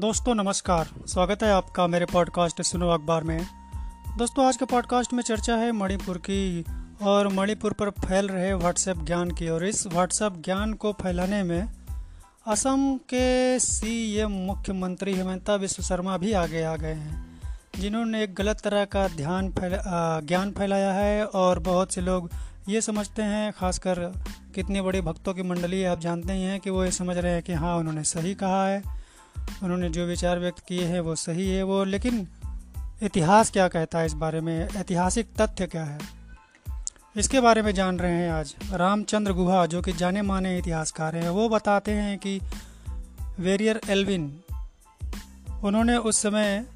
दोस्तों, नमस्कार। स्वागत है आपका मेरे पॉडकास्ट सुनो अखबार में। दोस्तों, आज के पॉडकास्ट में चर्चा है मणिपुर की और मणिपुर पर फैल रहे व्हाट्सएप ज्ञान की और इस व्हाट्सएप ज्ञान को फैलाने में असम के सीएम मुख्यमंत्री हेमंता विश्व शर्मा भी आगे आ गए हैं, जिन्होंने एक गलत तरह का ध्यान फैला ज्ञान फैलाया है और बहुत से लोग ये समझते हैं, खासकर कितनी बड़ी भक्तों की मंडली, आप जानते ही हैं कि वो ये समझ रहे हैं कि हाँ उन्होंने सही कहा है। उन्होंने जो विचार व्यक्त किए हैं वो सही है वो, लेकिन इतिहास क्या कहता है इस बारे में? ऐतिहासिक तथ्य क्या है? इसके बारे में जान रहे हैं आज रामचंद्र गुहा, जो कि जाने माने इतिहासकार हैं। वो बताते हैं कि वेरियर एल्विन, उन्होंने उस समय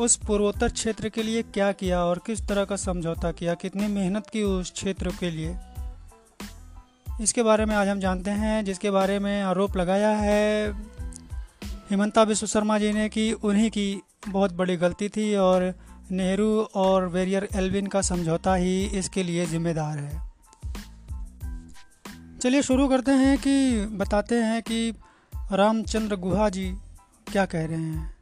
उस पूर्वोत्तर क्षेत्र के लिए क्या किया और किस तरह का समझौता किया? कितनी मेहनत की उस क्षेत्र के लिए? इसके बारे में आज हम जानते हैं, जिसके बारे में आरोप लगाया है हिमंता विश्व शर्मा जी ने कि, उन्हीं की बहुत बड़ी गलती थी और नेहरू और वेरियर एल्विन का समझौता ही इसके लिए जिम्मेदार है। चलिए शुरू करते हैं कि बताते हैं कि रामचंद्र गुहा जी क्या कह रहे हैं।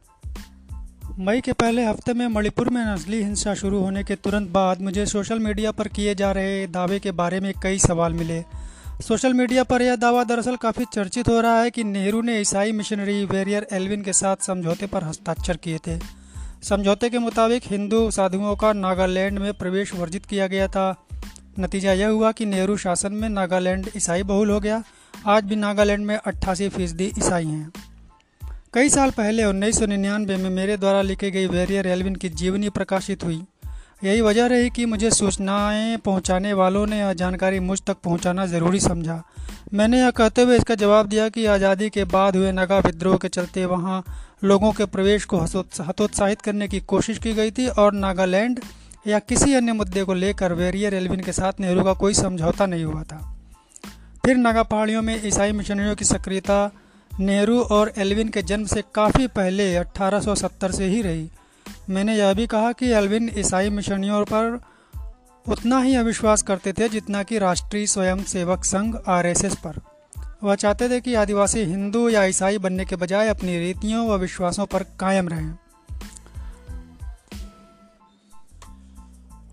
मई के पहले हफ़्ते में मणिपुर में नस्ली हिंसा शुरू होने के तुरंत बाद मुझे सोशल मीडिया पर किए जा रहे दावे के बारे में कई सवाल मिले। सोशल मीडिया पर यह दावा दरअसल काफ़ी चर्चित हो रहा है कि नेहरू ने ईसाई मिशनरी वेरियर एल्विन के साथ समझौते पर हस्ताक्षर किए थे। समझौते के मुताबिक हिंदू साधुओं का नागालैंड में प्रवेश वर्जित किया गया था। नतीजा यह हुआ कि नेहरू शासन में नागालैंड ईसाई बहुल हो गया। आज भी नागालैंड में अट्ठासी फ़ीसदी ईसाई हैं। कई साल पहले उन्नीस सौ निन्यानवे में मेरे द्वारा लिखी गई वेरियर एल्विन की जीवनी प्रकाशित हुई। यही वजह रही कि मुझे सूचनाएँ पहुँचाने वालों ने यह जानकारी मुझ तक पहुंचाना ज़रूरी समझा। मैंने यह कहते हुए इसका जवाब दिया कि आज़ादी के बाद हुए नगा विद्रोह के चलते वहाँ लोगों के प्रवेश को हतोत्साहित करने की कोशिश की गई थी और नागालैंड या किसी अन्य मुद्दे को लेकर वेरियर एल्विन के साथ नेहरू का कोई समझौता नहीं हुआ था। फिर नागा पहाड़ियों में ईसाई मिशनरियों की सक्रियता नेहरू और एल्विन के जन्म से काफ़ी पहले 1870 से ही रही। मैंने यह भी कहा कि एल्विन ईसाई मिशनियों पर उतना ही अविश्वास करते थे जितना कि राष्ट्रीय स्वयं सेवक संघ आरएसएस पर। वह चाहते थे कि आदिवासी हिंदू या ईसाई बनने के बजाय अपनी रीतियों व विश्वासों पर कायम रहें।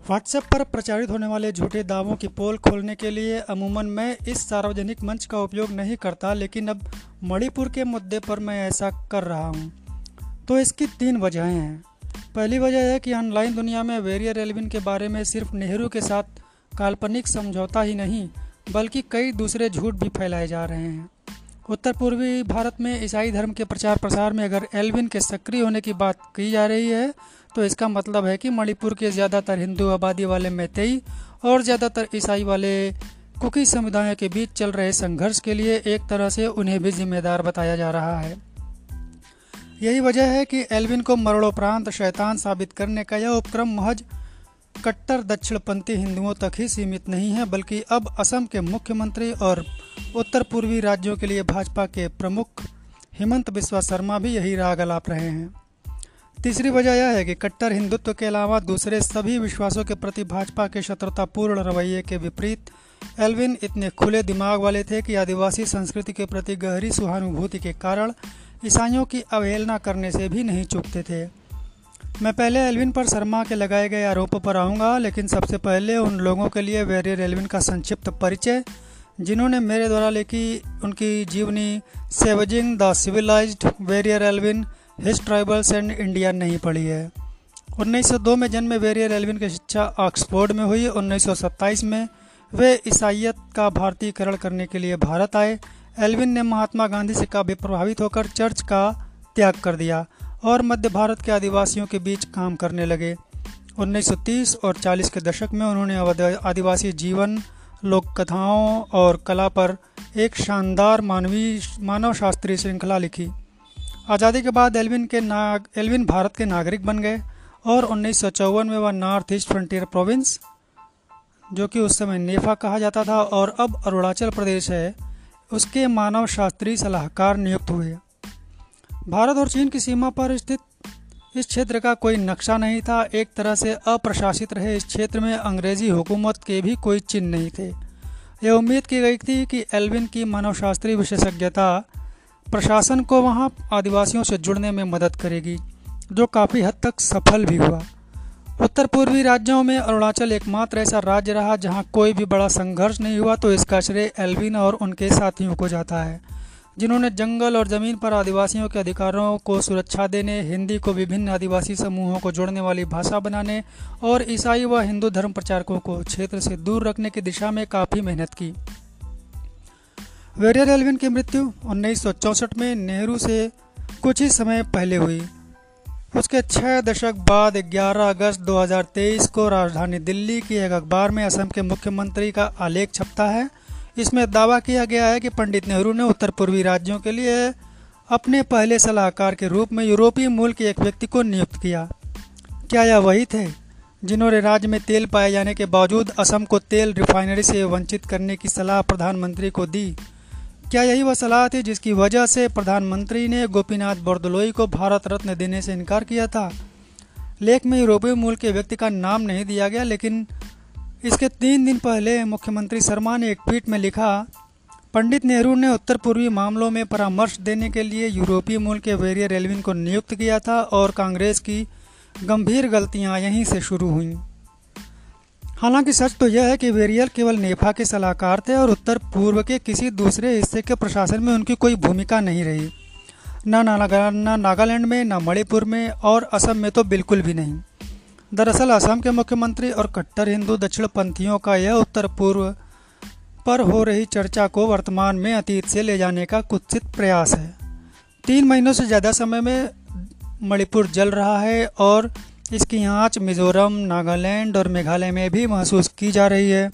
व्हाट्सएप पर प्रचारित होने वाले झूठे दावों की पोल खोलने के लिए अमूमन मैं इस सार्वजनिक मंच का उपयोग नहीं करता, लेकिन अब मणिपुर के मुद्दे पर मैं ऐसा कर रहा हूँ। तो इसकी तीन वजहें हैं। पहली वजह है कि ऑनलाइन दुनिया में वेरियर एलविन के बारे में सिर्फ़ नेहरू के साथ काल्पनिक समझौता ही नहीं, बल्कि कई दूसरे झूठ भी फैलाए जा रहे हैं। उत्तर पूर्वी भारत में ईसाई धर्म के प्रचार प्रसार में अगर एलविन के सक्रिय होने की बात की जा रही है तो इसका मतलब है कि मणिपुर के ज़्यादातर हिंदू आबादी वाले मैतेई और ज़्यादातर ईसाई वाले कुकी समुदाय के बीच चल रहे संघर्ष के लिए एक तरह से उन्हें भी जिम्मेदार बताया जा रहा है। यही वजह है कि एल्विन को मरणोपरांत शैतान साबित करने का यह उपक्रम महज कट्टर दक्षिणपंथी हिंदुओं तक ही सीमित नहीं है, बल्कि अब असम के मुख्यमंत्री और उत्तर पूर्वी राज्यों के लिए भाजपा के प्रमुख हेमंत बिस्वा शर्मा भी यही राग अलाप रहे हैं। तीसरी वजह यह है कि कट्टर हिंदुत्व के अलावा दूसरे सभी विश्वासों के प्रति भाजपा के शत्रुतापूर्ण रवैये के विपरीत एल्विन इतने खुले दिमाग वाले थे कि आदिवासी संस्कृति के प्रति गहरी सहानुभूति के कारण ईसाइयों की अवहेलना करने से भी नहीं चूकते थे। मैं पहले एलविन पर शर्मा के लगाए गए आरोपों पर आऊँगा, लेकिन सबसे पहले उन लोगों के लिए वेरियर एलविन का संक्षिप्त परिचय, जिन्होंने मेरे द्वारा लिखी उनकी जीवनी savaging the civilized Verrier Elwin, his tribals and India नहीं पढ़ी है। 1902 में जन्म वेरियर एलविन की शिक्षा ऑक्सफोर्ड में हुई। 1927 में वे ईसाइत का भारतीयकरण करने के लिए भारत आए। एल्विन ने महात्मा गांधी से काफ़ी प्रभावित होकर चर्च का त्याग कर दिया और मध्य भारत के आदिवासियों के बीच काम करने लगे। 1930 और 40 के दशक में उन्होंने आदिवासी जीवन लोक कथाओं और कला पर एक शानदार मानवीय मानव शास्त्रीय श्रृंखला लिखी। आज़ादी के बाद एल्विन के नाग एल्विन भारत के नागरिक बन गए और उन्नीस में वह नॉर्थ ईस्ट फ्रंटियर प्रोविंस, जो कि उस समय नेफा कहा जाता था और अब अरुणाचल प्रदेश है। उसके मानव शास्त्री सलाहकार नियुक्त हुए। भारत और चीन की सीमा पर स्थित इस क्षेत्र का कोई नक्शा नहीं था। एक तरह से अप्रशासित रहे इस क्षेत्र में अंग्रेज़ी हुकूमत के भी कोई चिन्ह नहीं थे। यह उम्मीद की गई थी कि एल्विन की मानवशास्त्रीय विशेषज्ञता प्रशासन को वहाँ आदिवासियों से जुड़ने में मदद करेगी, जो काफ़ी हद तक सफल भी हुआ। उत्तर पूर्वी राज्यों में अरुणाचल एकमात्र ऐसा राज्य रहा जहाँ कोई भी बड़ा संघर्ष नहीं हुआ तो इसका श्रेय एल्विन और उनके साथियों को जाता है, जिन्होंने जंगल और ज़मीन पर आदिवासियों के अधिकारों को सुरक्षा देने, हिंदी को विभिन्न आदिवासी समूहों को जोड़ने वाली भाषा बनाने और ईसाई व हिंदू धर्म प्रचारकों को क्षेत्र से दूर रखने की दिशा में काफ़ी मेहनत की। वेरियर एल्विन की मृत्यु उन्नीस सौ चौंसठ में नेहरू से कुछ ही समय पहले हुई। उसके छः दशक बाद 11 अगस्त 2023 को राजधानी दिल्ली की एक अखबार में असम के मुख्यमंत्री का आलेख छपता है। इसमें दावा किया गया है कि पंडित नेहरू ने उत्तर पूर्वी राज्यों के लिए अपने पहले सलाहकार के रूप में यूरोपीय मूल के एक व्यक्ति को नियुक्त किया। क्या यह वही थे जिन्होंने राज्य में तेल पाए जाने के बावजूद असम को तेल रिफाइनरी से वंचित करने की सलाह प्रधानमंत्री को दी? क्या यही वह सलाह थी जिसकी वजह से प्रधानमंत्री ने गोपीनाथ बोरदोलोई को भारत रत्न देने से इनकार किया था? लेख में यूरोपीय मूल के व्यक्ति का नाम नहीं दिया गया, लेकिन इसके तीन दिन पहले मुख्यमंत्री शर्मा ने एक ट्वीट में लिखा, पंडित नेहरू ने उत्तर पूर्वी मामलों में परामर्श देने के लिए यूरोपीय मूल के वेरियर एलविन को नियुक्त किया था और कांग्रेस की गंभीर गलतियाँ यहीं से शुरू हुईं। हालाँकि सच तो यह है कि वेरियल केवल नेफा के सलाहकार थे और उत्तर पूर्व के किसी दूसरे हिस्से के प्रशासन में उनकी कोई भूमिका नहीं रही। न ना नागालैंड में, न मणिपुर में और असम में तो बिल्कुल भी नहीं। दरअसल असम के मुख्यमंत्री और कट्टर हिंदू दक्षिण पंथियों का यह उत्तर पूर्व पर हो रही चर्चा को वर्तमान में अतीत से ले जाने का कुत्सित प्रयास है। तीन महीनों से ज़्यादा समय में मणिपुर जल रहा है और इसकी आँच मिज़ोरम, नागालैंड और मेघालय में भी महसूस की जा रही है।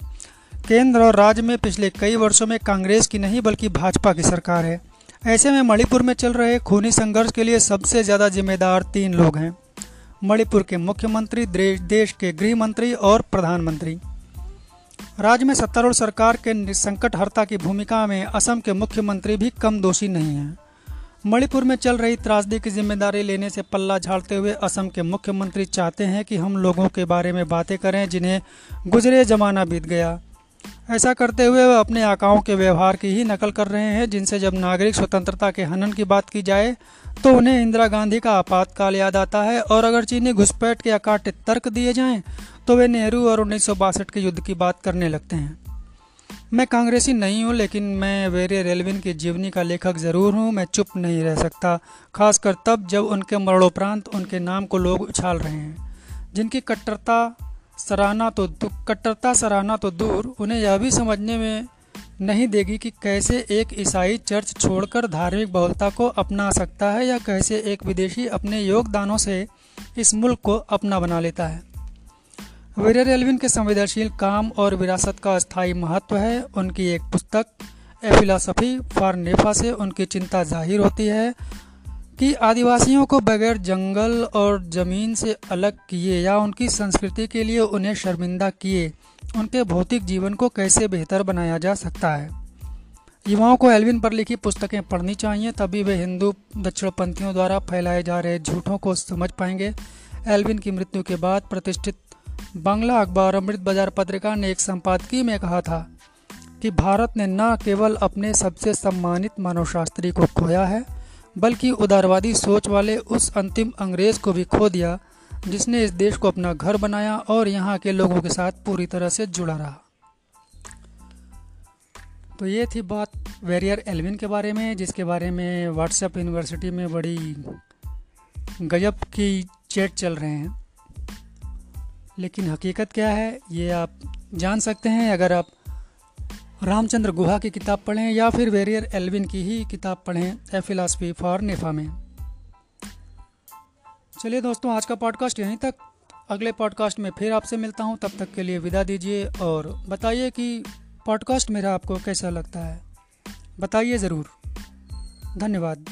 केंद्र और राज्य में पिछले कई वर्षों में कांग्रेस की नहीं, बल्कि भाजपा की सरकार है। ऐसे में मणिपुर में चल रहे खूनी संघर्ष के लिए सबसे ज़्यादा जिम्मेदार तीन लोग हैं। मणिपुर के मुख्यमंत्री देश के गृह मंत्री और प्रधानमंत्री। राज्य में सत्तारूढ़ सरकार के संकट हर्ता की भूमिका में असम के मुख्यमंत्री भी कम दोषी नहीं हैं। मणिपुर में चल रही त्रासदी की ज़िम्मेदारी लेने से पल्ला झाड़ते हुए असम के मुख्यमंत्री चाहते हैं कि हम लोगों के बारे में बातें करें जिन्हें गुजरे जमाना बीत गया। ऐसा करते हुए वह अपने आकाओं के व्यवहार की ही नकल कर रहे हैं, जिनसे जब नागरिक स्वतंत्रता के हनन की बात की जाए तो उन्हें इंदिरा गांधी का आपातकाल याद आता है और अगर चीनी घुसपैठ के अकाटे तर्क दिए जाएँ तो वे नेहरू और उन्नीस सौ बासठ के युद्ध की बात करने लगते हैं। मैं कांग्रेसी नहीं हूँ, लेकिन मैं वेरे रेलविन की जीवनी का लेखक ज़रूर हूँ। मैं चुप नहीं रह सकता, खासकर तब जब उनके मरणोपरांत उनके नाम को लोग उछाल रहे हैं। जिनकी कट्टरता सराहना तो कट्टरता सराहना तो दूर, उन्हें यह भी समझने में नहीं देगी कि कैसे एक ईसाई चर्च छोड़कर धार्मिक बहुलता को अपना सकता है या कैसे एक विदेशी अपने योगदानों से इस मुल्क को अपना बना लेता है। वीर एलविन के संवेदनशील काम और विरासत का स्थायी महत्व है। उनकी एक पुस्तक, ए फिलासफी, फॉर नेफा से उनकी चिंता ज़ाहिर होती है कि आदिवासियों को बगैर जंगल और ज़मीन से अलग किए या उनकी संस्कृति के लिए उन्हें शर्मिंदा किए, उनके भौतिक जीवन को कैसे बेहतर बनाया जा सकता है। युवाओं को एल्विन पर लिखी पुस्तकें पढ़नी चाहिए, तभी वे हिंदू दक्षिणपंथियों द्वारा फैलाए जा रहे झूठों को समझ पाएँगे। एल्विन की मृत्यु के बाद प्रतिष्ठित बांग्ला अखबार अमृत बाज़ार पत्रिका ने एक संपादकीय में कहा था कि भारत ने न केवल अपने सबसे सम्मानित मानवशास्त्री को खोया है, बल्कि उदारवादी सोच वाले उस अंतिम अंग्रेज़ को भी खो दिया, जिसने इस देश को अपना घर बनाया और यहाँ के लोगों के साथ पूरी तरह से जुड़ा रहा। तो ये थी बात वेरियर एल्विन के बारे में, जिसके बारे में व्हाट्सएप यूनिवर्सिटी में बड़ी गजब की चैट चल रहे हैं। लेकिन हकीकत क्या है, ये आप जान सकते हैं। अगर आप रामचंद्र गुहा की किताब पढ़ें या फिर वेरियर एल्विन की ही किताब पढ़ें, ए फिलासफी फॉर नेफा में। चलिए दोस्तों, आज का पॉडकास्ट यहीं तक। अगले पॉडकास्ट में फिर आपसे मिलता हूँ। तब तक के लिए विदा दीजिए और बताइए कि पॉडकास्ट मेरा आपको कैसा लगता है। बताइए ज़रूर। धन्यवाद।